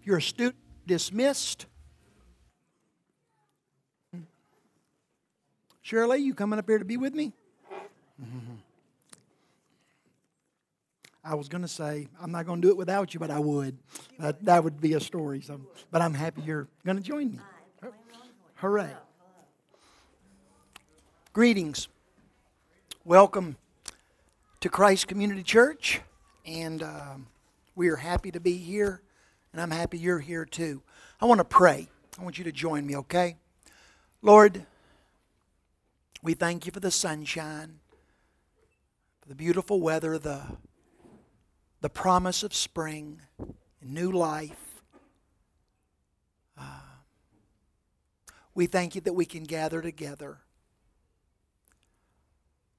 If you're a student, dismissed. Shirley, you coming up here to be with me? I was going to say, I'm not going to do it without you, but I would. That, that would be a story. So, but I'm happy you're going to join me. Hooray. Greetings. Welcome to Christ Community Church. And um, we are happy to be here. And I'm happy you're here too. I want to pray. I want you to join me, okay? Lord, we thank you for the sunshine, for the beautiful weather, the, the promise of spring, new life. Uh, we thank you that we can gather together.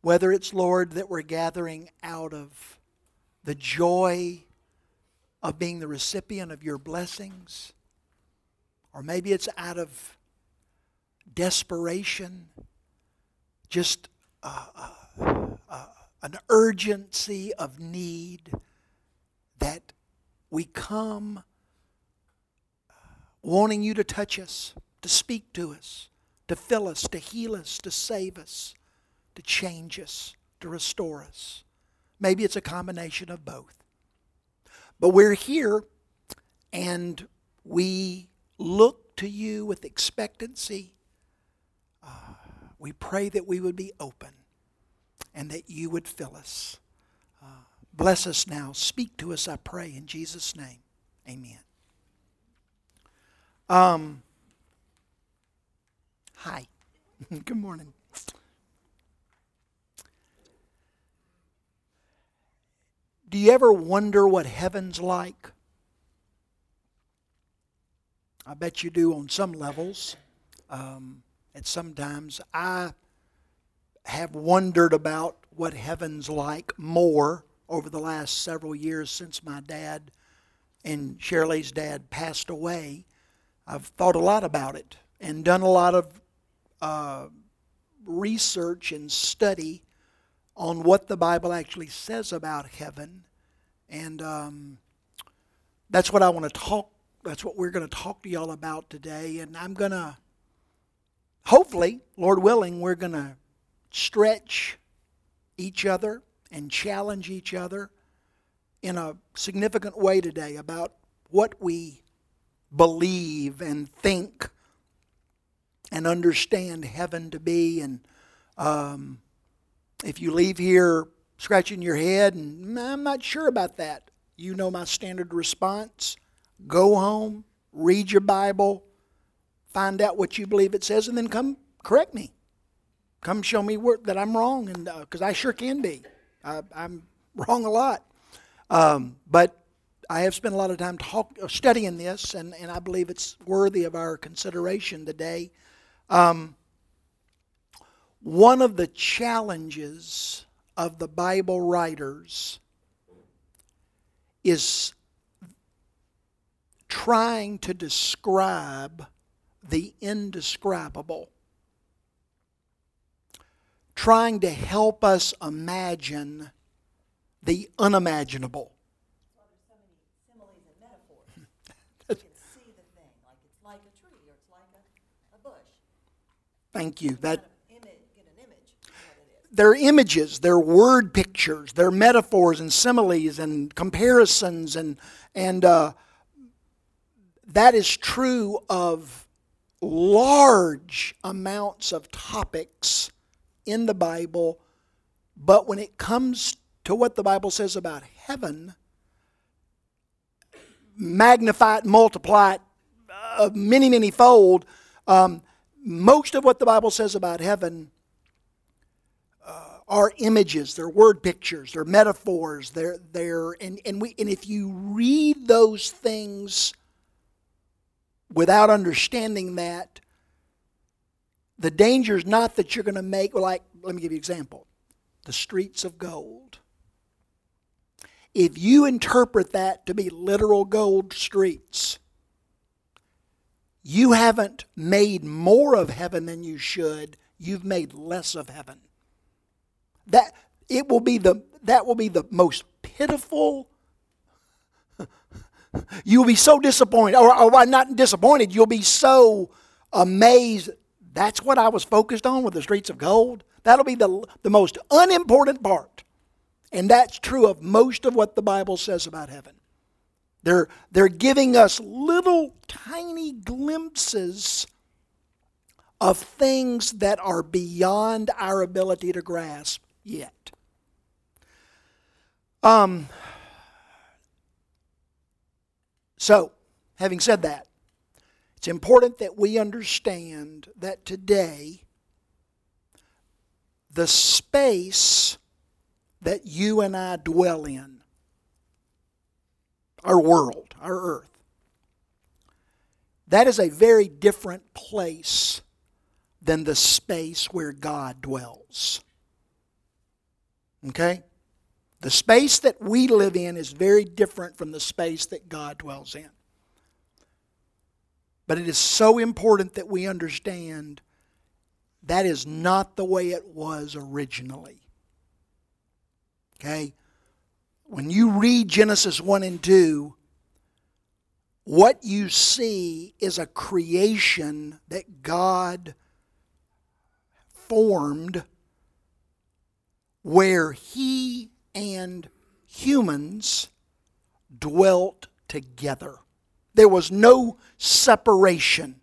Whether it's, Lord, that we're gathering out of the joy of being the recipient of your blessings, or maybe it's out of desperation, just uh, uh, uh, an urgency of need that we come wanting you to touch us, to speak to us, to fill us, to heal us, to save us, to change us, to restore us. Maybe it's a combination of both. But we're here and we look to you with expectancy. Uh, we pray that we would be open and that you would fill us. Uh, bless us now. Speak to us, I pray, in Jesus' name. Amen. Um, hi. Good morning. Do you ever wonder what heaven's like? I bet you do on some levels. Um, at some times, I have wondered about what heaven's like more over the last several years since my dad and Shirley's dad passed away. I've thought a lot about it and done a lot of uh, research and study on what the Bible actually says about heaven. And um, that's what I want to talk, that's what we're going to talk to y'all about today. And I'm going to, hopefully, Lord willing, we're going to stretch each other and challenge each other in a significant way today about what we believe and think and understand heaven to be. And um, if you leave here scratching your head and I'm not sure about that, you know my standard response. Go home, read your Bible, find out what you believe it says, and then come correct me. Come show me where, that I'm wrong, and because uh, I sure can be. I, am wrong a lot. Um, but I have spent a lot of time talk, uh, studying this, and, and I believe it's worthy of our consideration today. Um, one of the challenges of the Bible writers is trying to describe the indescribable, trying to help us imagine the unimaginable. Thank you. That they're images, they're word pictures, they're metaphors and similes and comparisons, and, and uh, that is true of large amounts of topics in the Bible. But when it comes to what the Bible says about heaven, magnify it, multiply it uh, many, many fold. Um, most of what the Bible says about heaven are images, they're word pictures, they're metaphors, they're they're and, and we and if you read those things without understanding that, the danger is not that you're going to make like let me give you an example. The streets of gold. If you interpret that to be literal gold streets, you haven't made more of heaven than you should, you've made less of heaven. That it will be the that will be the most pitiful You'll be so disappointed, or, or not disappointed, you'll be so amazed. That's what I was focused on with the streets of gold. That'll be the, the most unimportant part. And that's true of most of what the Bible says about heaven. They're, they're giving us little tiny glimpses of things that are beyond our ability to grasp yet. Um, so, having said that, it's important that we understand that today, the space that you and I dwell in, our world, our earth, that is a very different place than the space where God dwells. Okay? The space that we live in is very different from the space that God dwells in. But it is so important that we understand that is not the way it was originally. Okay? When you read Genesis 1 and 2, what you see is a creation that God formed where He and humans dwelt together. There was no separation.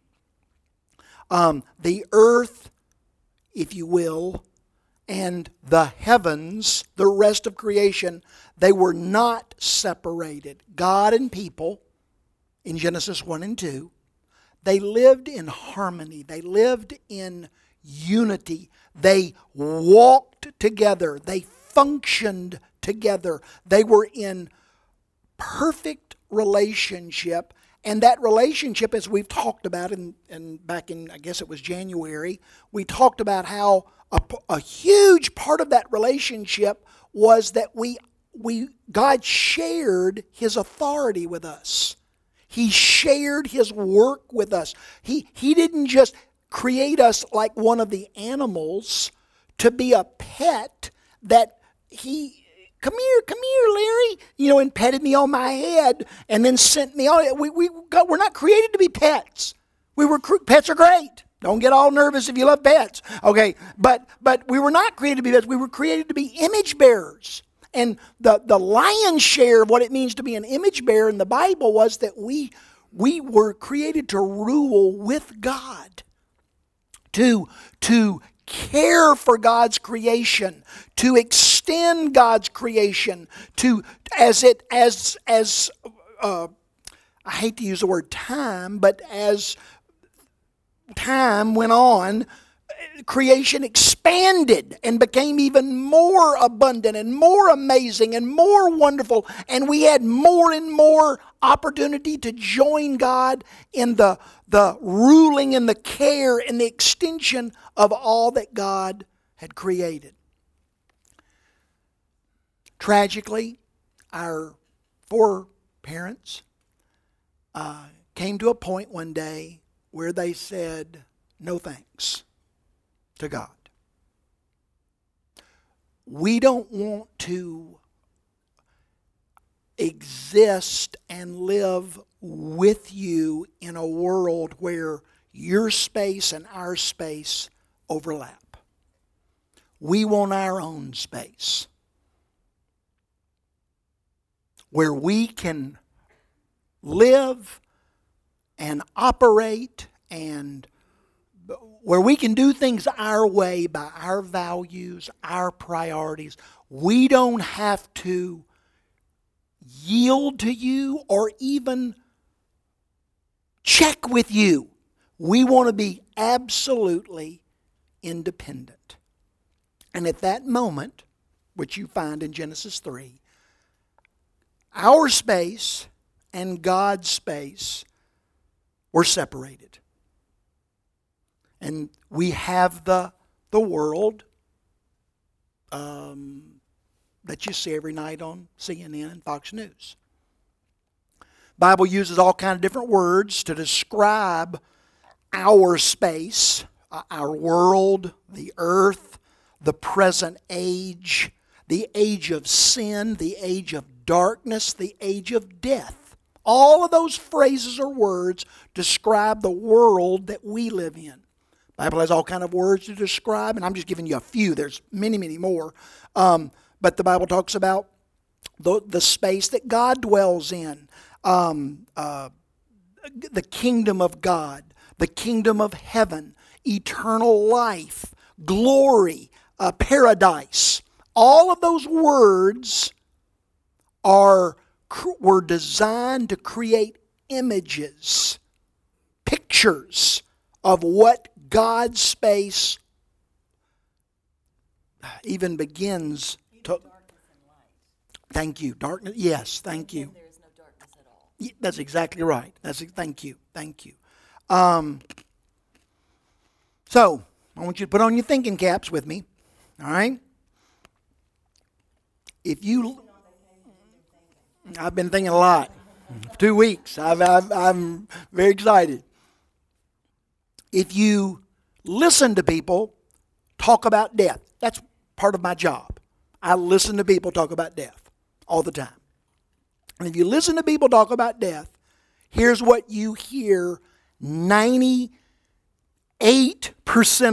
Um, the earth, if you will, and the heavens, the rest of creation, they were not separated. God and people, in Genesis 1 and 2, they lived in harmony, they lived in unity, they walked together, they functioned together. They were in perfect relationship. And that relationship, as we've talked about, and in, back in, I guess it was January, we talked about how a, a huge part of that relationship was that we, we, God shared His authority with us. He shared His work with us. He, he didn't just create us like one of the animals to be a pet that he come here, come here, Larry, you know, and petted me on my head and then sent me on. We, we got, we're not created to be pets. We were pets are great. Don't get all nervous if you love pets. Okay, but but we were not created to be pets. We were created to be image bearers. And the, the lion's share of what it means to be an image bearer in the Bible was that we we were created to rule with God. To to care for God's creation, to extend God's creation, to as it as as uh, I hate to use the word time, but as time went on, creation expanded and became even more abundant and more amazing and more wonderful. And we had more and more opportunity to join God in the, the ruling and the care and the extension of all that God had created. Tragically, our four parents uh, came to a point one day where they said, No thanks to God. We don't want to exist and live with you in a world where your space and our space overlap. We want our own space where we can live and operate and where we can do things our way by our values, our priorities. We don't have to yield to you or even check with you. We want to be absolutely independent. And at that moment, which you find in Genesis 3, our space and God's space were separated. And we have the, the world um, that you see every night on CNN and Fox News. Bible uses all kind of different words to describe our space, uh, our world, the earth, the present age, the age of sin, the age of darkness, the age of death. All of those phrases or words describe the world that we live in. Bible has all kind of words to describe, and I'm just giving you a few. There's many, many more. Um, but the Bible talks about the, the space that God dwells in, um, uh, the kingdom of God, the kingdom of heaven, eternal life, glory, uh, paradise. All of those words are were designed to create images, pictures of what God's space even begins. Thank you. Darkness. Yes. Thank you. There is no darkness at all. Yeah, That's exactly right. That's thank you. Thank you. Um, so I want you to put on your thinking caps with me. All right. If you, I've been thinking a lot. Two weeks. I've, I've, I'm very excited. If you listen to people talk about death, that's part of my job. I listen to people talk about death all the time. And if you listen to people talk about death, here's what you hear 98%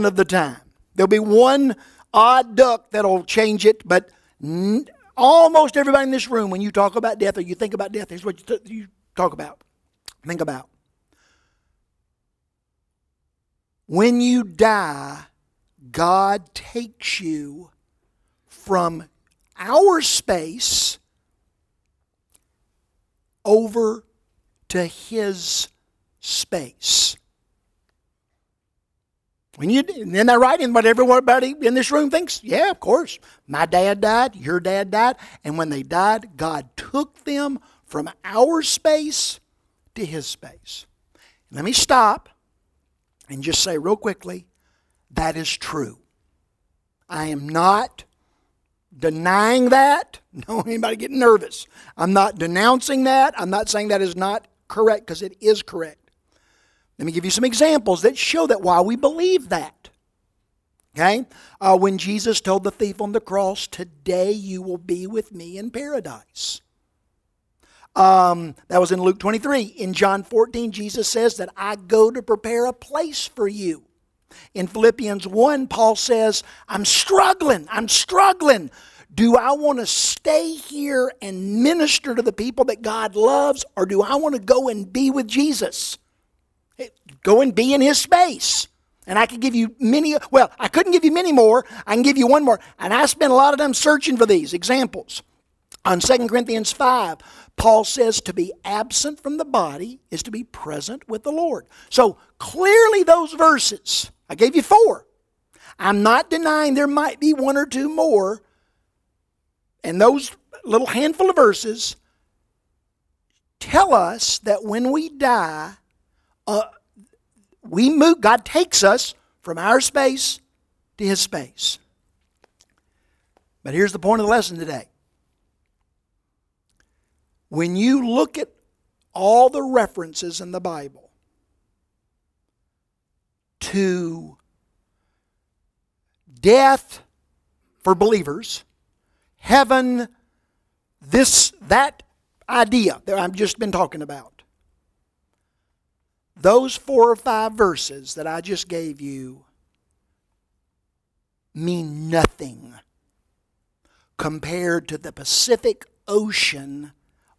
of the time. There'll be one odd duck that'll change it, but n- almost everybody in this room, when you talk about death or you think about death, here's what you, t- you talk about. Think about. When you die, God takes you from our space over to His space. When you, isn't that right? And what everybody in this room thinks? Yeah, of course. My dad died, your dad died, and when they died, God took them from our space to His space. Let me stop and just say real quickly that is true. I am not denying that. Don't anybody get nervous. I'm not denouncing that. I'm not saying that is not correct because it is correct. Let me give you some examples that show that why we believe that. Okay? Uh, when Jesus told the thief on the cross, Today you will be with me in paradise. Um, that was in Luke 23. In John 14, Jesus says that I go to prepare a place for you. In Philippians 1, Paul says, I'm struggling, I'm struggling. Do I want to stay here and minister to the people that God loves, or do I want to go and be with Jesus? Go and be in His space. And I could give you many, well, I couldn't give you many more. I can give you one more. And I spent a lot of time searching for these examples. On 2 Corinthians 5, Paul says to be absent from the body is to be present with the Lord. So clearly, those verses, I gave you four. I'm not denying there might be one or two more. And those little handful of verses tell us that when we die, uh, we move, God takes us from our space to His space. But here's the point of the lesson today when you look at all the references in the Bible to death for believers, heaven, this, that idea that I've just been talking about, those four or five verses that I just gave you mean nothing compared to the Pacific Ocean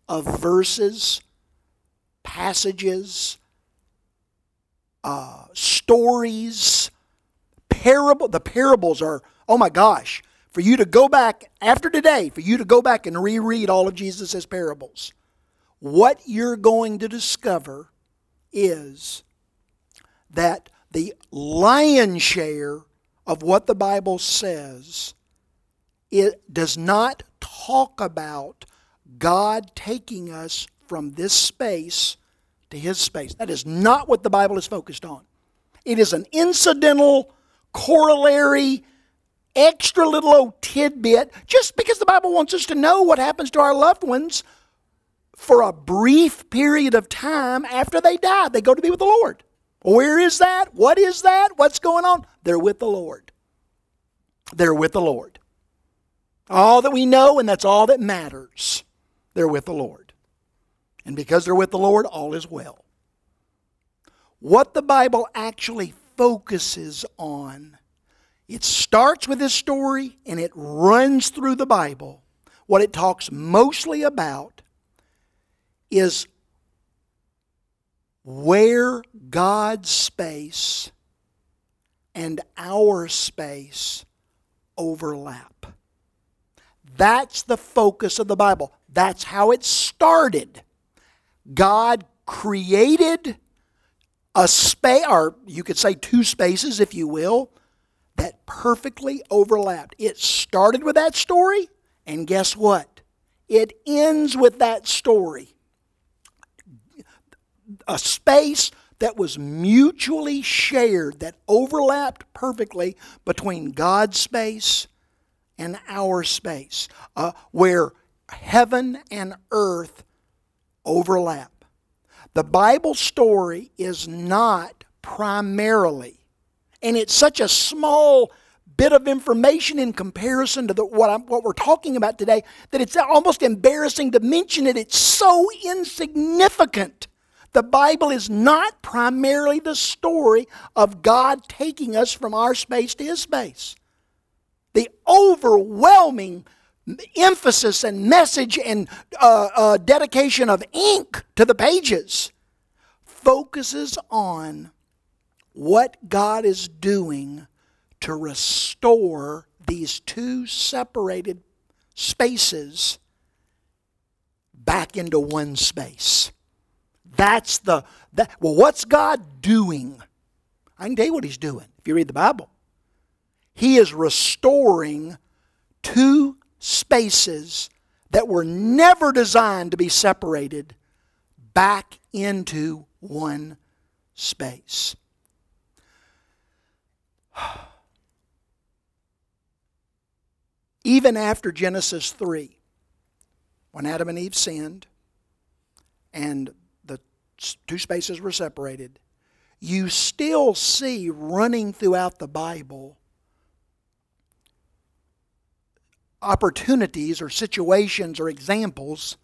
of verses, passages, uh, stories, parable. The parables are, oh my gosh, for you to go back after today, for you to go back and reread all of Jesus' parables, what you're going to discover is that the lion's share of what the Bible says it does not talk about God taking us from this space to his space. That is not what the Bible is focused on. It is an incidental, corollary, extra little old tidbit, just because the Bible wants us to know what happens to our loved ones for a brief period of time after they die. They go to be with the Lord. Where is that? What is that? What's going on? They're with the Lord. They're with the Lord. All that we know, and that's all that matters they're with the Lord. And because they're with the Lord, all is well. What the Bible actually focuses on, it starts with this story and it runs through the Bible. What it talks mostly about is where God's space and our space overlap. That's the focus of the Bible. That's how it started. God created a space, or you could say two spaces, if you will, perfectly overlapped. It started with that story, and guess what? It ends with that story. A space that was mutually shared, that overlapped perfectly between God's space and our space, uh, where heaven and earth overlap. The Bible story is not primarily, and it's such a small bit of information in comparison to the, what, I'm, what we're talking about today that it's almost embarrassing to mention it. It's so insignificant. The Bible is not primarily the story of God taking us from our space to His space. The overwhelming emphasis and message and uh, uh, dedication of ink to the pages focuses on what God is doing to restore these two separated spaces back into one space. That's the that well what's God doing? I can tell you what he's doing if you read the Bible. He is restoring two spaces that were never designed to be separated back into one space. Even after Genesis 3, when Adam and Eve sinned and the two spaces were separated, you still see running throughout the Bible opportunities or situations or examples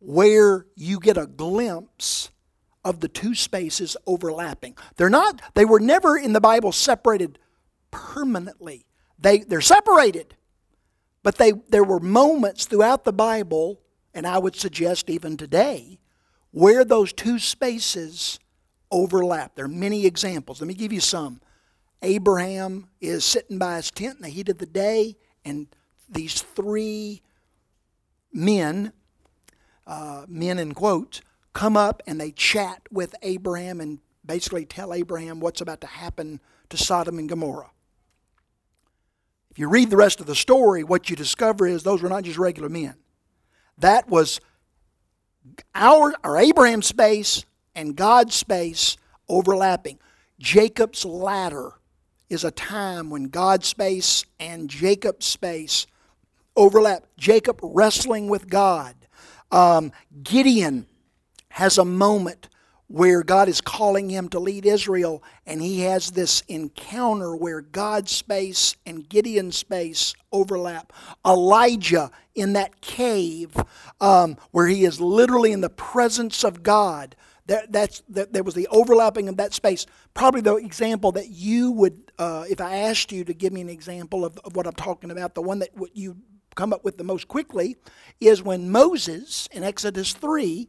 where you get a glimpse of the two spaces overlapping. They're not, they were never in the Bible separated permanently. They, they're separated. But they, there were moments throughout the Bible, and I would suggest even today, where those two spaces overlap. There are many examples. Let me give you some. Abraham is sitting by his tent in the heat of the day, and these three men, uh, men in quotes, come up and they chat with Abraham and basically tell Abraham what's about to happen to Sodom and Gomorrah. If you read the rest of the story, what you discover is those were not just regular men. That was our or Abraham's space and God's space overlapping. Jacob's ladder is a time when God's space and Jacob's space overlap. Jacob wrestling with God. Um, Gideon has a moment where God is calling him to lead Israel, and he has this encounter where God's space and Gideon's space overlap. Elijah in that cave um, where he is literally in the presence of God. That, that's, that, there was the overlapping of that space. Probably the example that you would, uh, if I asked you to give me an example of, of what I'm talking about, the one that you come up with the most quickly is when Moses in Exodus 3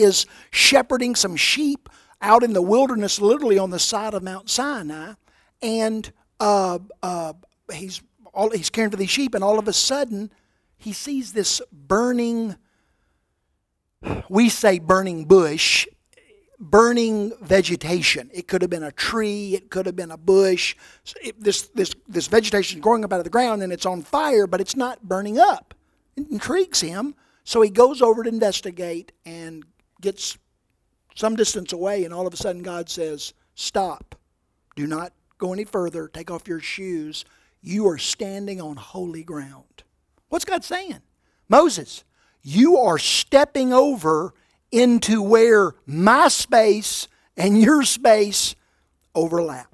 is shepherding some sheep out in the wilderness, literally on the side of Mount Sinai, and uh, uh, he's all, he's caring for these sheep, and all of a sudden he sees this burning. We say burning bush, burning vegetation. It could have been a tree, it could have been a bush. It, this this this vegetation is growing up out of the ground, and it's on fire, but it's not burning up. It intrigues him, so he goes over to investigate and gets some distance away, and all of a sudden God says, Stop. Do not go any further. Take off your shoes. You are standing on holy ground. What's God saying? Moses, you are stepping over into where my space and your space overlap.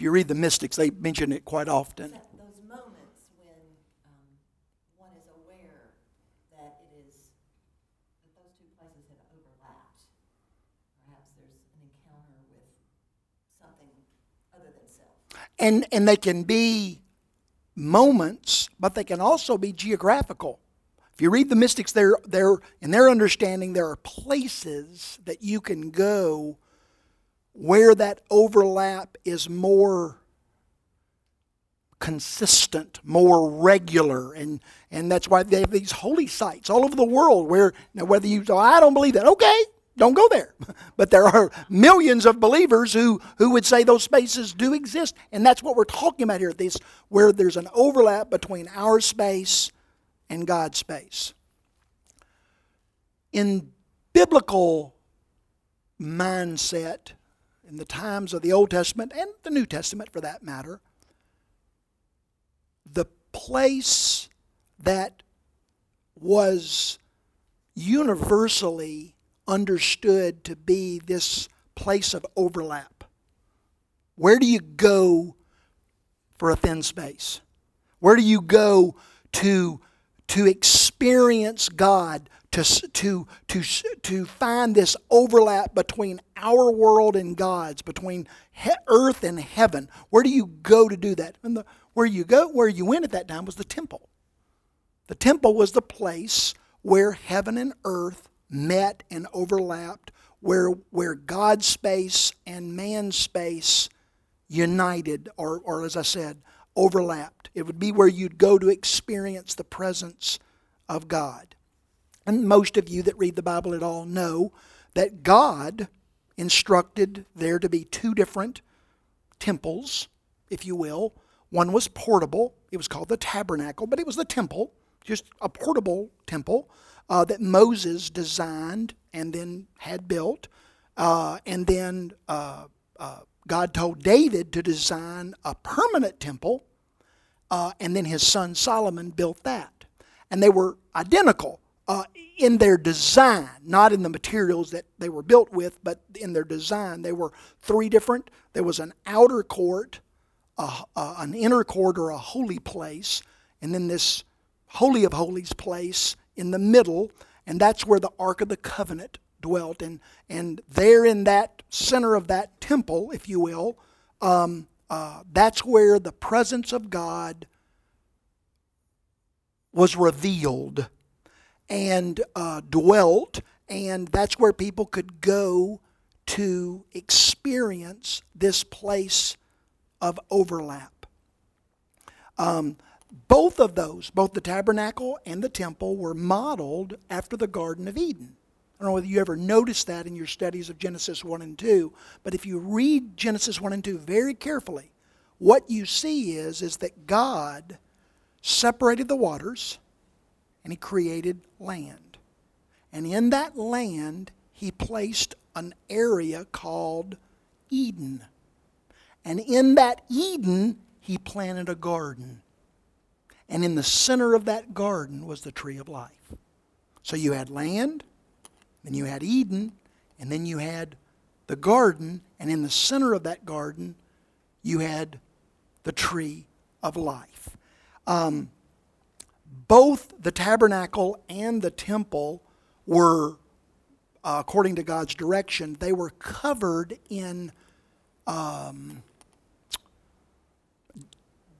If you read the mystics, they mention it quite often. Those moments when um, one is aware that it is that those two places have overlapped. Perhaps there's an encounter with something other than self. And and they can be moments, but they can also be geographical. If you read the mystics, they're, they're, in their understanding, there are places that you can go where that overlap is more consistent, more regular, and, and that's why they have these holy sites all over the world where, now whether you, oh, I don't believe that, okay, don't go there. But there are millions of believers who, who would say those spaces do exist, and that's what we're talking about here, this, where there's an overlap between our space and God's space. In biblical mindset, in the times of the Old Testament and the New Testament for that matter, the place that was universally understood to be this place of overlap. Where do you go for a thin space? Where do you go to, to experience God, to, to, to, to find this overlap between our world and God's, between he, earth and heaven? Where do you go to do that? And the, where you go, where you went at that time was the temple. The temple was the place where heaven and earth met and overlapped, where, where God's space and man's space united, or, or as I said, overlapped. It would be where you'd go to experience the presence of God. And most of you that read the Bible at all know that God instructed there to be two different temples, if you will. One was portable, it was called the tabernacle, but it was the temple, just a portable temple uh, that Moses designed and then had built. Uh, and then uh, uh God told David to design a permanent temple, uh, and then his son Solomon built that. And they were identical uh, in their design, not in the materials that they were built with, but in their design. They were three different. There was an outer court, an inner court, or a holy place, and then this Holy of Holies place in the middle, and that's where the Ark of the Covenant dwelt. And, and there in that center of that temple, if you will, um, uh, that's where the presence of God was revealed and uh, dwelt, and that's where people could go to experience this place of overlap. Um, both of those, both the tabernacle and the temple, were modeled after the Garden of Eden. I don't know whether you ever noticed that in your studies of Genesis 1 and 2, but if you read Genesis 1 and 2 very carefully, what you see is, is that God separated the waters and He created land. And in that land, He placed an area called Eden. And in that Eden, He planted a garden. And in the center of that garden was the tree of life. So you had land, then you had Eden, and then you had the garden, and in the center of that garden, you had the tree of life. Um, both the tabernacle and the temple were, uh, according to God's direction, they were covered in um,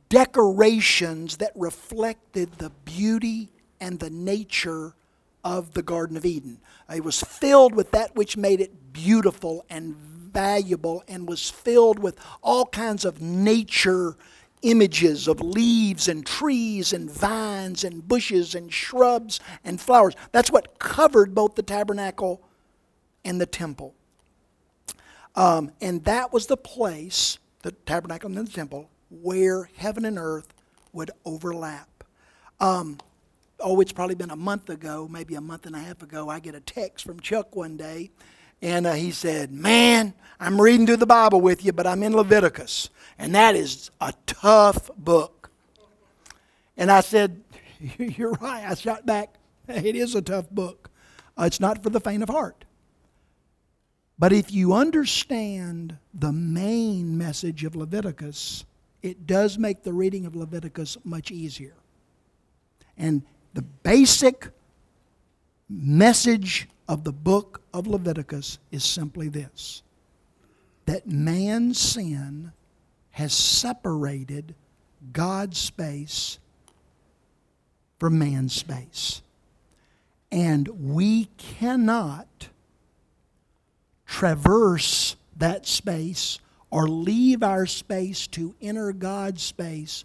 decorations that reflected the beauty and the nature of the Garden of Eden. It was filled with that which made it beautiful and valuable and was filled with all kinds of nature images of leaves and trees and vines and bushes and shrubs and flowers. That's what covered both the tabernacle and the temple. Um, and that was the place, the tabernacle and the temple, where heaven and earth would overlap. Um, oh, it's probably been a month ago, maybe a month and a half ago, I get a text from Chuck one day, and uh, he said, Man, I'm reading through the Bible with you, but I'm in Leviticus, and that is a tough book. And I said, You're right. I shot back, It is a tough book. Uh, it's not for the faint of heart. But if you understand the main message of Leviticus, it does make the reading of Leviticus much easier. And the basic message of the book of Leviticus is simply this that man's sin has separated God's space from man's space. And we cannot traverse that space or leave our space to enter God's space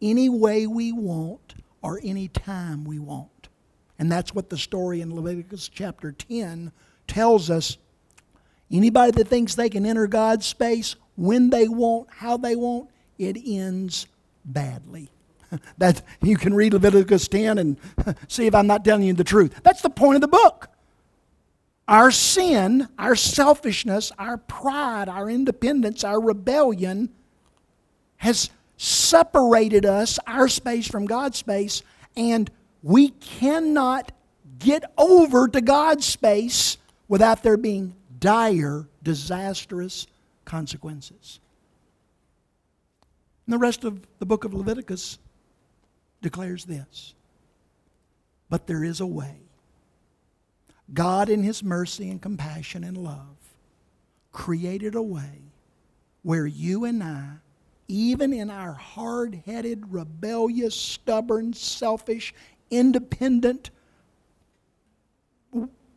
any way we want or any time we want. And that's what the story in Leviticus chapter 10 tells us. Anybody that thinks they can enter God's space when they want, how they want, it ends badly. that you can read Leviticus 10 and see if I'm not telling you the truth. That's the point of the book. Our sin, our selfishness, our pride, our independence, our rebellion has separated us, our space from God's space, and we cannot get over to God's space without there being dire, disastrous consequences. And the rest of the book of Leviticus declares this But there is a way. God, in His mercy and compassion and love, created a way where you and I, even in our hard headed, rebellious, stubborn, selfish, independent,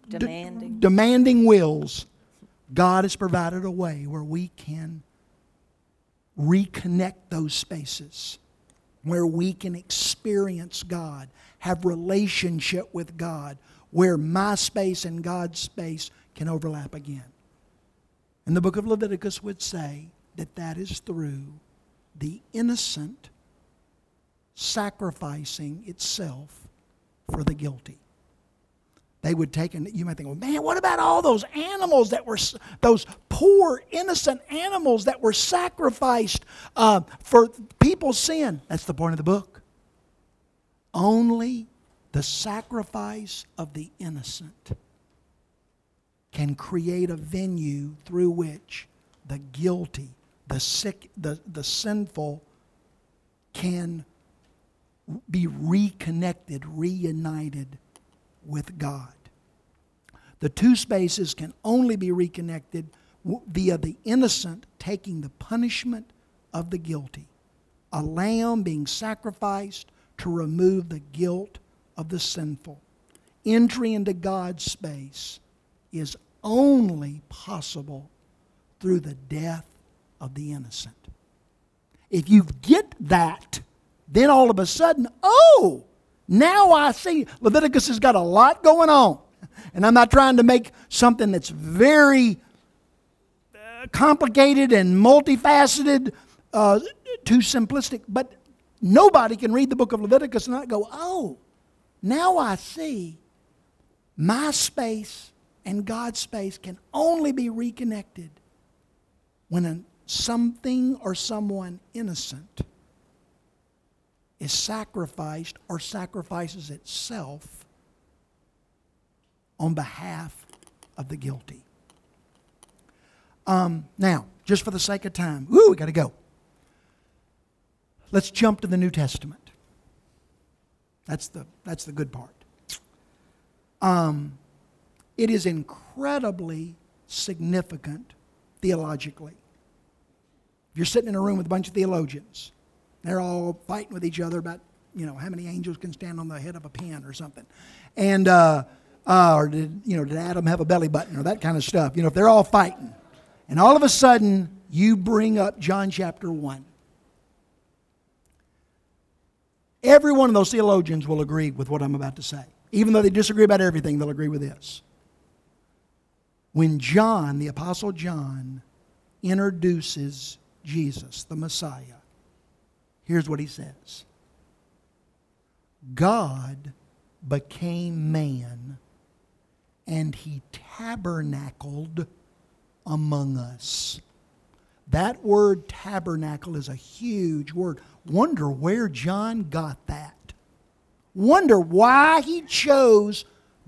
demanding. D- demanding wills, God has provided a way where we can reconnect those spaces where we can experience God, have relationship with God, where my space and God's space can overlap again. And the book of Leviticus would say that that is through the innocent sacrificing itself for the guilty. They would take and you might think well man what about all those animals that were those poor innocent animals that were sacrificed uh, for people's sin? That's the point of the book. Only the sacrifice of the innocent can create a venue through which the guilty the sick the, the sinful can be reconnected reunited with God. The two spaces can only be reconnected via the innocent taking the punishment of the guilty, a lamb being sacrificed to remove the guilt of the sinful. Entry into God's space is only possible through the death of the innocent. If you get that, then all of a sudden, oh, now I see Leviticus has got a lot going on. And I'm not trying to make something that's very uh, complicated and multifaceted uh, too simplistic, but nobody can read the book of Leviticus and not go, oh, now I see my space and God's space can only be reconnected when a, something or someone innocent is sacrificed or sacrifices itself on behalf of the guilty. Um, now, just for the sake of time, woo, we got to go. Let's jump to the New Testament. That's the, that's the good part. Um, it is incredibly significant theologically. If you're sitting in a room with a bunch of theologians, they're all fighting with each other about, you know, how many angels can stand on the head of a pin or something. And, uh, uh, or did, you know, did Adam have a belly button or that kind of stuff. You know, if they're all fighting. And all of a sudden, you bring up John chapter 1. Every one of those theologians will agree with what I'm about to say. Even though they disagree about everything, they'll agree with this. When John, the Apostle John, introduces Jesus, the Messiah, Here's what he says God became man and he tabernacled among us. That word tabernacle is a huge word. Wonder where John got that. Wonder why he chose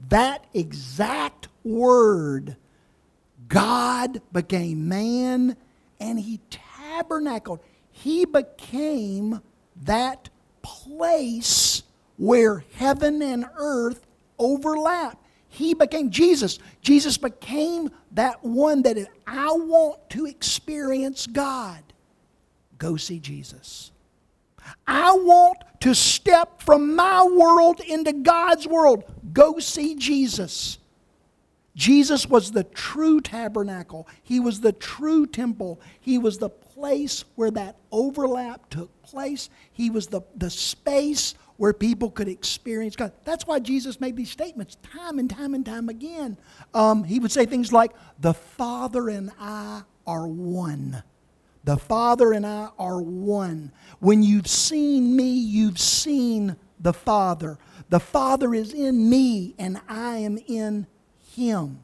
that exact word. God became man and he tabernacled. He became that place where heaven and earth overlap. He became Jesus. Jesus became that one that if I want to experience God, go see Jesus. I want to step from my world into God's world. Go see Jesus. Jesus was the true tabernacle. He was the true temple. He was the place where that overlap took place. He was the, the space where people could experience God. That's why Jesus made these statements time and time and time again. Um, he would say things like, The Father and I are one. The Father and I are one. When you've seen me, you've seen the Father. The Father is in me, and I am in him.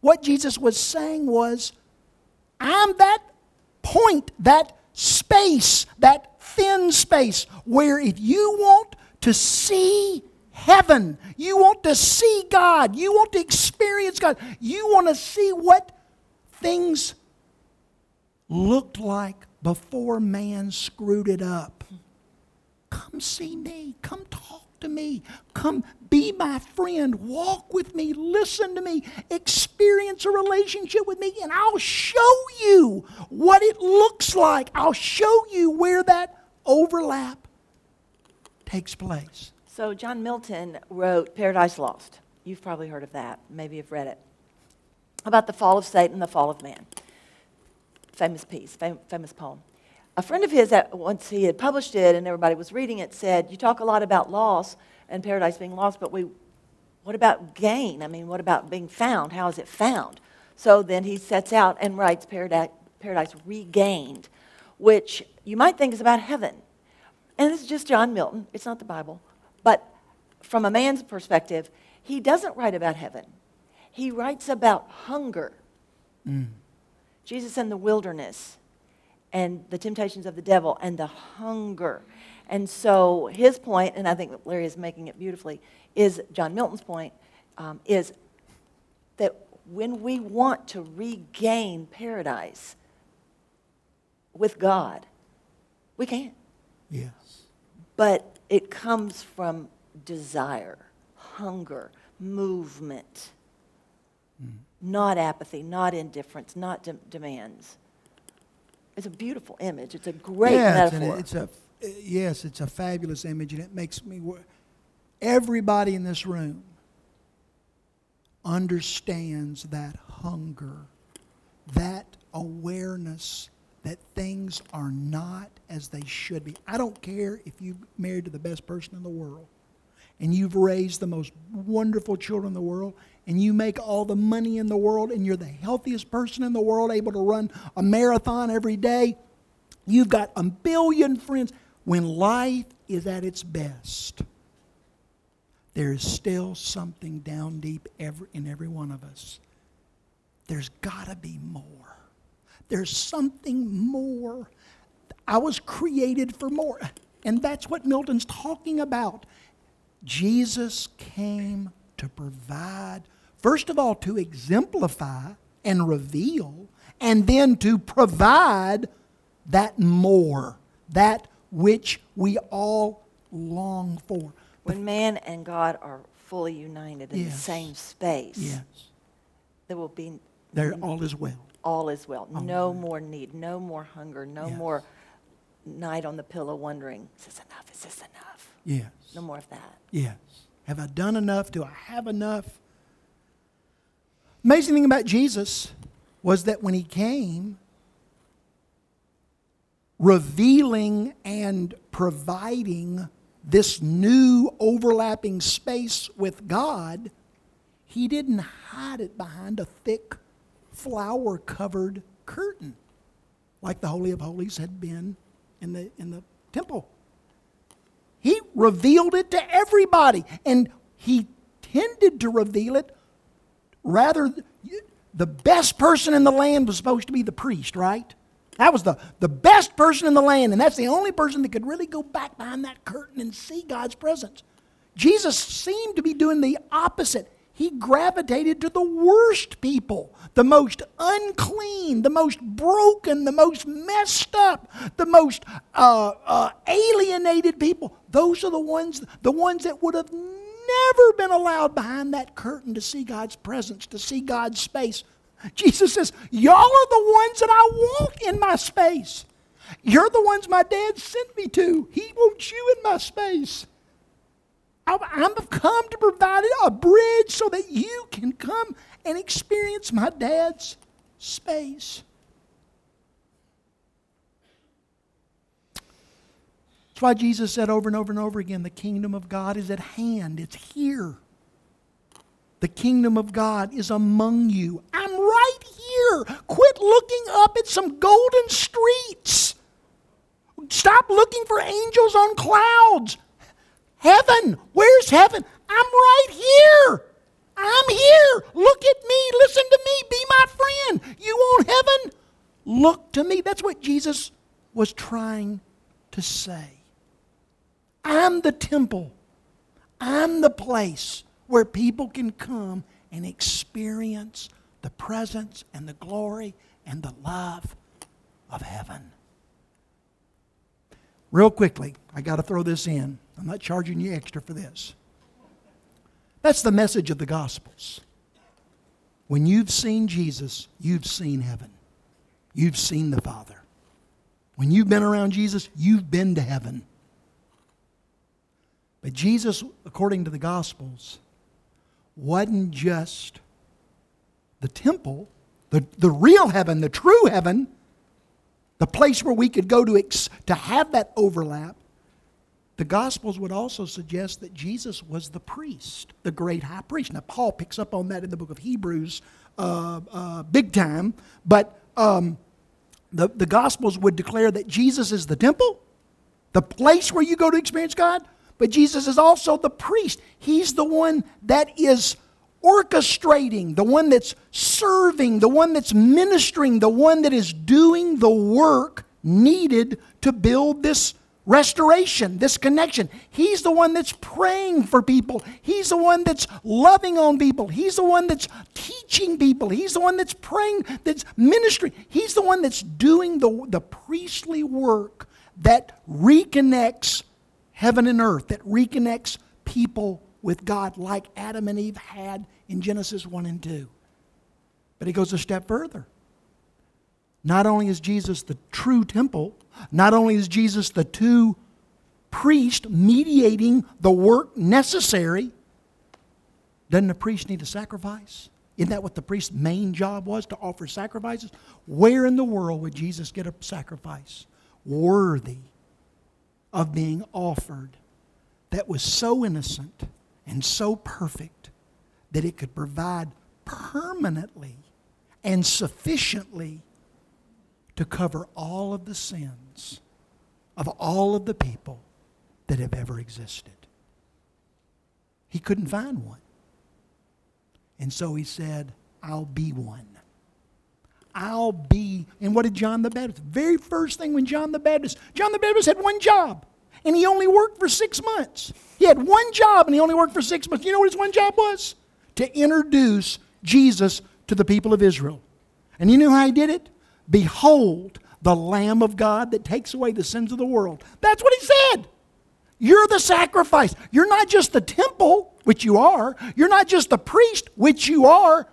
What Jesus was saying was, I'm that point, that space, that thin space where if you want to see heaven, you want to see God, you want to experience God, you want to see what things looked like before man screwed it up. Come see me. Come talk to me. Come be my friend. Walk with me. Listen to me. Experience a relationship with me, and I'll show you what it looks like. I'll show you where that overlap takes place. So, John Milton wrote Paradise Lost. You've probably heard of that. Maybe you've read it. About the fall of Satan the fall of man. Famous piece, fam- famous poem a friend of his, that once he had published it and everybody was reading it, said, You talk a lot about loss and paradise being lost, but we, what about gain? I mean, what about being found? How is it found? So then he sets out and writes Paradise, paradise Regained, which you might think is about heaven. And this is just John Milton, it's not the Bible. But from a man's perspective, he doesn't write about heaven, he writes about hunger. Mm. Jesus in the wilderness and the temptations of the devil and the hunger. And so his point, and I think Larry is making it beautifully, is John Milton's point, um, is that when we want to regain paradise with God, we can. Yes. But it comes from desire, hunger, movement, mm. not apathy, not indifference, not de- demands. It's a beautiful image. It's a great yes, metaphor. it's a yes, it's a fabulous image, and it makes me. Everybody in this room understands that hunger, that awareness that things are not as they should be. I don't care if you're married to the best person in the world and you've raised the most wonderful children in the world, and you make all the money in the world, and you're the healthiest person in the world, able to run a marathon every day, you've got a billion friends. When life is at its best, there is still something down deep in every one of us. There's got to be more. There's something more. I was created for more. And that's what Milton's talking about. Jesus came to provide, first of all, to exemplify and reveal, and then to provide that more, that which we all long for. When man and God are fully united in yes. the same space, yes. there will be. There, all is well. All is well. All no more need, no more hunger, no yes. more night on the pillow wondering, is this enough? Is this enough? Yes. No more of that. Yes. Have I done enough? Do I have enough? Amazing thing about Jesus was that when he came, revealing and providing this new overlapping space with God, he didn't hide it behind a thick flower covered curtain like the Holy of Holies had been in the, in the temple. He revealed it to everybody. And he tended to reveal it rather, the best person in the land was supposed to be the priest, right? That was the, the best person in the land, and that's the only person that could really go back behind that curtain and see God's presence. Jesus seemed to be doing the opposite. he gravitated to the worst people, the most unclean, the most broken, the most messed up, the most uh, uh, alienated people. Those are the ones, the ones that would have never been allowed behind that curtain to see God's presence, to see God's space. Jesus says, Y'all are the ones that I want in my space. You're the ones my dad sent me to. He wants you in my space. I've come to provide a bridge so that you can come and experience my dad's space. That's why Jesus said over and over and over again the kingdom of God is at hand, it's here. The kingdom of God is among you. I'm right here. Quit looking up at some golden streets. Stop looking for angels on clouds. Heaven, where's heaven? I'm right here. I'm here. Look at me. Listen to me. Be my friend. You want heaven? Look to me. That's what Jesus was trying to say. I'm the temple. I'm the place where people can come and experience the presence and the glory and the love of heaven. Real quickly, I got to throw this in. I'm not charging you extra for this. That's the message of the Gospels. When you've seen Jesus, you've seen heaven. You've seen the Father. When you've been around Jesus, you've been to heaven. But Jesus, according to the Gospels, wasn't just the temple, the, the real heaven, the true heaven, the place where we could go to, ex- to have that overlap. The Gospels would also suggest that Jesus was the priest, the great high priest. Now, Paul picks up on that in the book of Hebrews uh, uh, big time, but um, the, the Gospels would declare that Jesus is the temple, the place where you go to experience God, but Jesus is also the priest. He's the one that is orchestrating, the one that's serving, the one that's ministering, the one that is doing the work needed to build this restoration, this connection. He's the one that's praying for people. He's the one that's loving on people. He's the one that's teaching people. He's the one that's praying, that's ministering. He's the one that's doing the, the priestly work that reconnects heaven and earth that reconnects people with God like Adam and Eve had in Genesis 1 and 2. But he goes a step further. Not only is Jesus the true temple, not only is Jesus the two priest mediating the work necessary, doesn't the priest need a sacrifice? Isn't that what the priest's main job was, to offer sacrifices? Where in the world would Jesus get a sacrifice worthy of being offered that was so innocent and so perfect that it could provide permanently and sufficiently to cover all of the sins of all of the people that have ever existed. He couldn't find one. And so he said, I'll be one. I'll be. And what did John the Baptist? Very first thing when John the Baptist, John the Baptist had one job, and he only worked for six months. He had one job, and he only worked for six months. You know what his one job was? To introduce Jesus to the people of Israel. And you know how he did it? Behold, the Lamb of God that takes away the sins of the world. That's what he said. You're the sacrifice. You're not just the temple, which you are. You're not just the priest, which you are.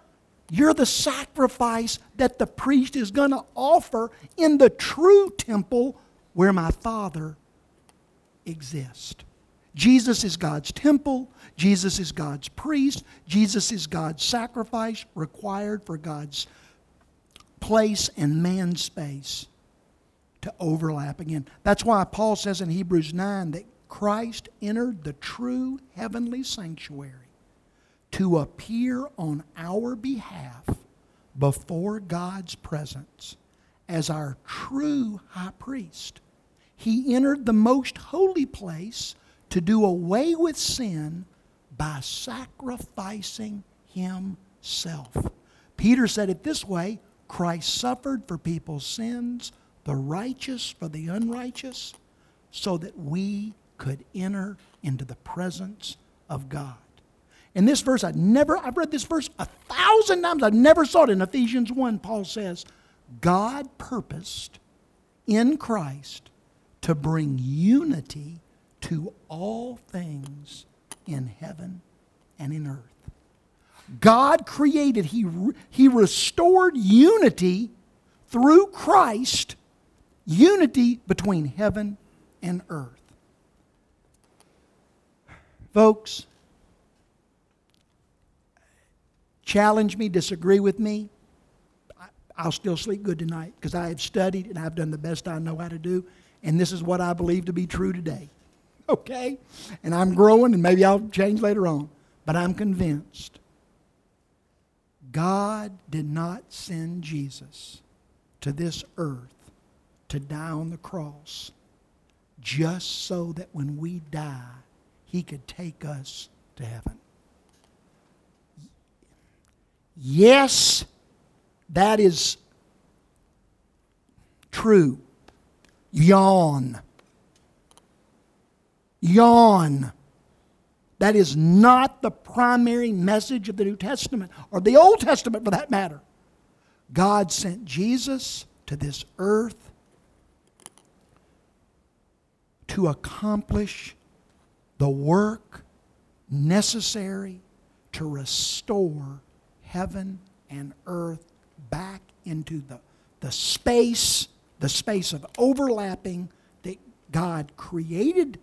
You're the sacrifice that the priest is going to offer in the true temple where my Father exists. Jesus is God's temple. Jesus is God's priest. Jesus is God's sacrifice required for God's place and man's space to overlap again. That's why Paul says in Hebrews 9 that Christ entered the true heavenly sanctuary to appear on our behalf before God's presence as our true high priest. He entered the most holy place to do away with sin by sacrificing himself. Peter said it this way Christ suffered for people's sins, the righteous for the unrighteous, so that we could enter into the presence of God. In this verse, I've never, I've read this verse a thousand times. I never saw it. In Ephesians 1, Paul says, God purposed in Christ to bring unity to all things in heaven and in earth. God created, He, he restored unity through Christ, unity between heaven and earth. Folks, challenge me, disagree with me. I'll still sleep good tonight because I have studied and I've done the best I know how to do. And this is what I believe to be true today. Okay? And I'm growing and maybe I'll change later on. But I'm convinced God did not send Jesus to this earth to die on the cross just so that when we die, he could take us to heaven. Yes, that is true. Yawn. Yawn. That is not the primary message of the New Testament, or the Old Testament for that matter. God sent Jesus to this earth to accomplish the work necessary to restore heaven and earth back into the, the space, the space of overlapping that God created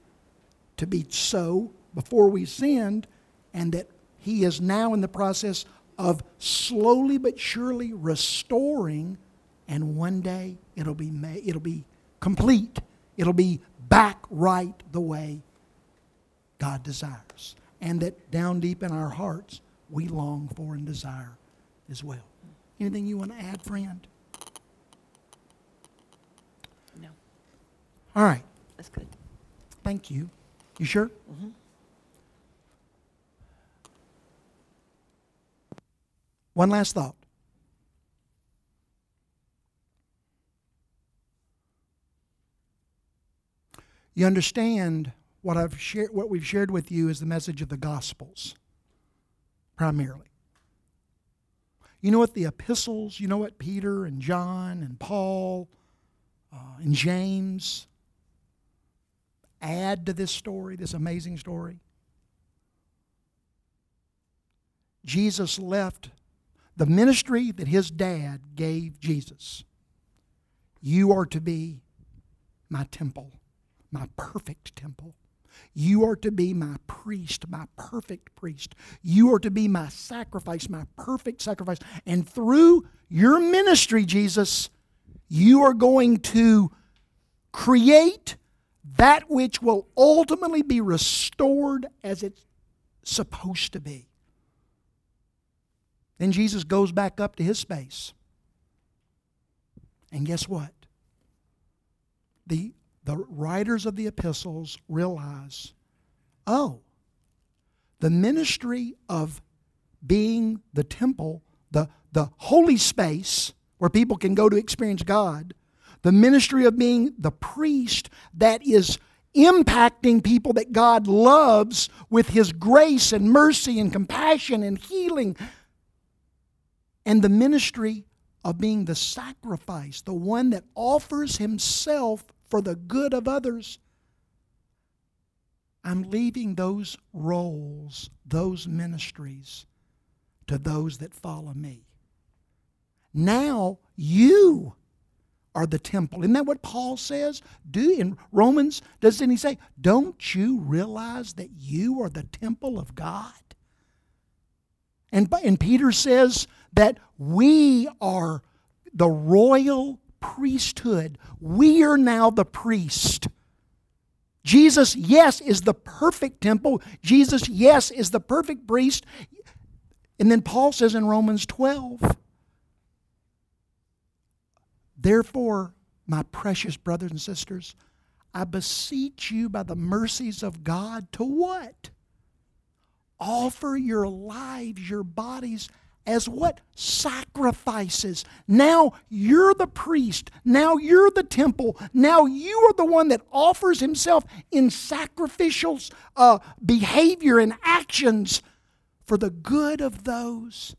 to be so before we sinned, and that He is now in the process of slowly but surely restoring, and one day it'll be, it'll be complete. It'll be back right the way God desires. And that down deep in our hearts, we long for and desire as well. Anything you want to add, friend? No. All right. That's good. Thank you. You sure? Mm-hmm. One last thought. You understand what I've shared what we've shared with you is the message of the gospels primarily. You know what the epistles, you know what Peter and John and Paul uh, and James add to this story, this amazing story? Jesus left the ministry that his dad gave Jesus. You are to be my temple, my perfect temple. You are to be my priest, my perfect priest. You are to be my sacrifice, my perfect sacrifice. And through your ministry, Jesus, you are going to create that which will ultimately be restored as it's supposed to be. Then Jesus goes back up to his space. And guess what? The, the writers of the epistles realize oh, the ministry of being the temple, the, the holy space where people can go to experience God, the ministry of being the priest that is impacting people that God loves with His grace and mercy and compassion and healing and the ministry of being the sacrifice, the one that offers himself for the good of others. I'm leaving those roles, those ministries, to those that follow me. Now you are the temple. Isn't that what Paul says? Do in Romans, doesn't he say, Don't you realize that you are the temple of God? And, and Peter says that we are the royal priesthood. We are now the priest. Jesus, yes, is the perfect temple. Jesus, yes, is the perfect priest. And then Paul says in Romans 12, Therefore, my precious brothers and sisters, I beseech you by the mercies of God to what? Offer your lives, your bodies as what? Sacrifices. Now you're the priest. Now you're the temple. Now you are the one that offers himself in sacrificial uh, behavior and actions for the good of those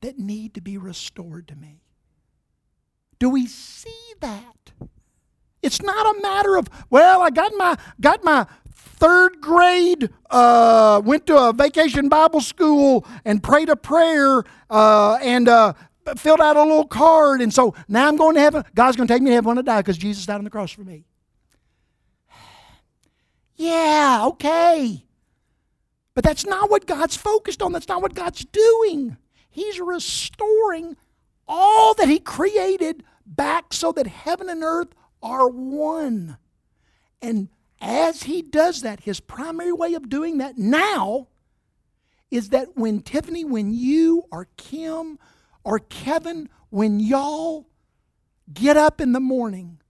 that need to be restored to me. Do we see that? It's not a matter of, well, I got my got my third grade, uh, went to a vacation Bible school and prayed a prayer uh, and uh, filled out a little card, and so now I'm going to heaven. God's going to take me to heaven when I die because Jesus died on the cross for me. Yeah, okay. But that's not what God's focused on. That's not what God's doing. He's restoring all that He created back so that heaven and earth are one. And as He does that, His primary way of doing that now is that when Tiffany, when you or Kim or Kevin, when y'all get up in the morning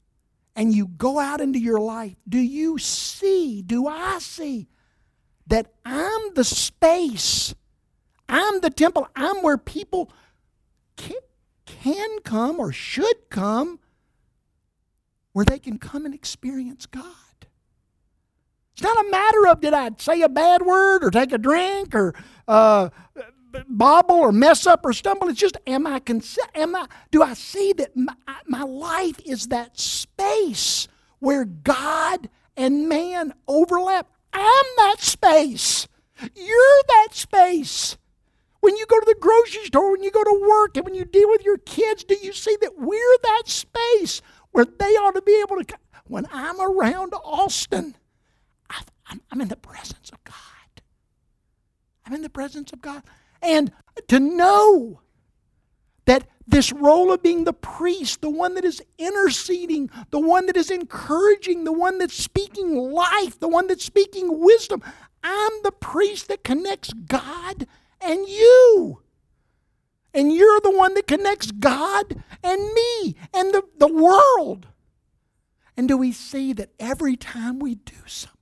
and you go out into your life, do you see, do I see that I'm the space, I'm the temple, I'm where people can, can come or should come, where they can come and experience God? It's not a matter of did I say a bad word or take a drink or uh, bobble or mess up or stumble. It's just am I am I do I see that my, my life is that space where God and man overlap? I'm that space. You're that space. When you go to the grocery store, when you go to work, and when you deal with your kids, do you see that we're that space where they ought to be able to? When I'm around Austin, I'm, I'm in the presence of God. I'm in the presence of God. And to know that this role of being the priest, the one that is interceding, the one that is encouraging, the one that's speaking life, the one that's speaking wisdom, I'm the priest that connects God and you. And you're the one that connects God and me and the, the world. And do we see that every time we do something,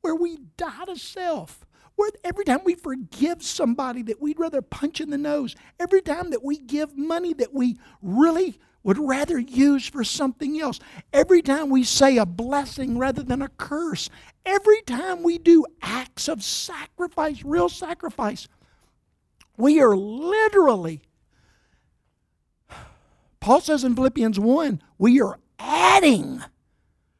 where we die to self. Where every time we forgive somebody that we'd rather punch in the nose, every time that we give money that we really would rather use for something else, every time we say a blessing rather than a curse, every time we do acts of sacrifice, real sacrifice, we are literally, Paul says in Philippians 1, we are adding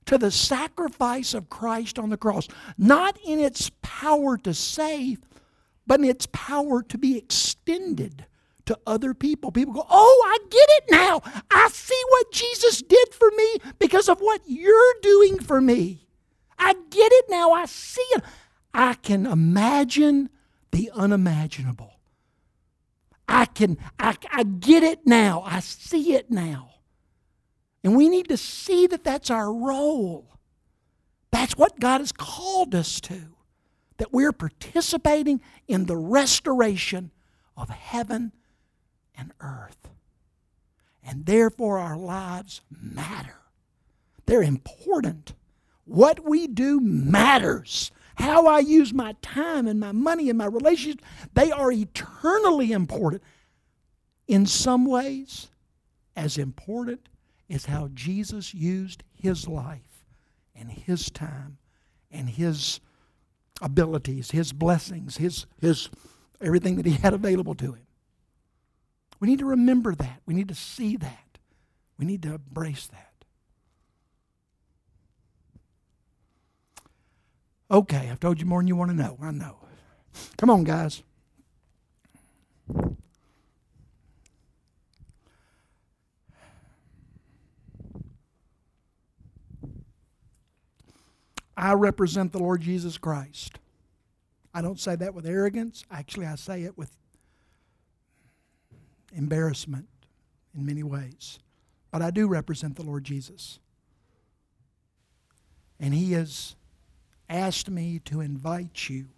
to the sacrifice of Christ on the cross, not in its power to save, but in its power to be extended to other people. People go, Oh, I get it now. I see what Jesus did for me because of what you're doing for me. I get it now. I see it. I can imagine the unimaginable. I can, I, I get it now. I see it now. And we need to see that that's our role. That's what God has called us to. That we're participating in the restoration of heaven and earth. And therefore, our lives matter. They're important. What we do matters. How I use my time and my money and my relationships, they are eternally important. In some ways, as important is how Jesus used his life and his time and his abilities, his blessings, his, his everything that he had available to him. We need to remember that. We need to see that. We need to embrace that. Okay, I've told you more than you want to know. I know. Come on, guys. I represent the Lord Jesus Christ. I don't say that with arrogance. Actually, I say it with embarrassment in many ways. But I do represent the Lord Jesus. And He has asked me to invite you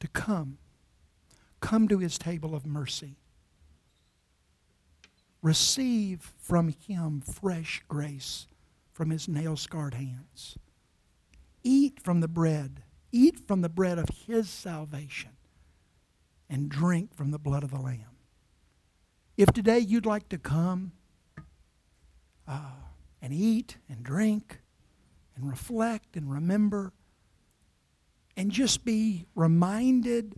to come. Come to His table of mercy. Receive from Him fresh grace from His nail scarred hands. Eat from the bread. Eat from the bread of His salvation and drink from the blood of the Lamb. If today you'd like to come uh, and eat and drink and reflect and remember and just be reminded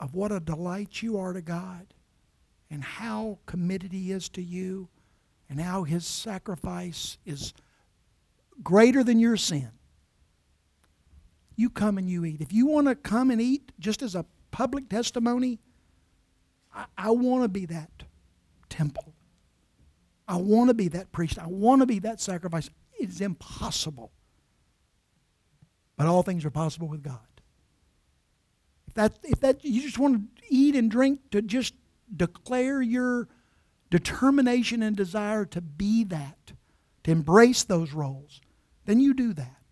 of what a delight you are to God and how committed He is to you and how His sacrifice is greater than your sin. You come and you eat. If you want to come and eat just as a public testimony, I, I want to be that temple. I want to be that priest. I want to be that sacrifice. It is impossible. But all things are possible with God. If that, if that you just want to eat and drink to just declare your determination and desire to be that, to embrace those roles, then you do that.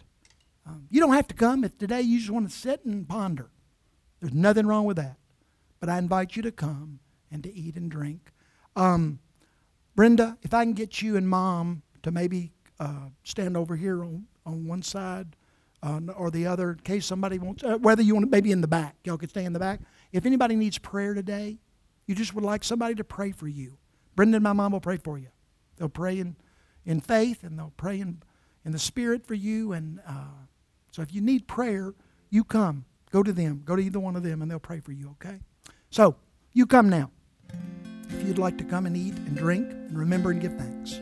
Um, you don't have to come if today you just want to sit and ponder. There's nothing wrong with that. But I invite you to come and to eat and drink. Um, Brenda, if I can get you and mom to maybe uh, stand over here on, on one side uh, or the other in case somebody wants, uh, whether you want to, maybe in the back. Y'all could stay in the back. If anybody needs prayer today, you just would like somebody to pray for you. Brendan and my mom will pray for you. They'll pray in, in faith and they'll pray in, in the spirit for you. And uh, so if you need prayer, you come. Go to them. Go to either one of them and they'll pray for you, okay? So you come now if you'd like to come and eat and drink and remember and give thanks.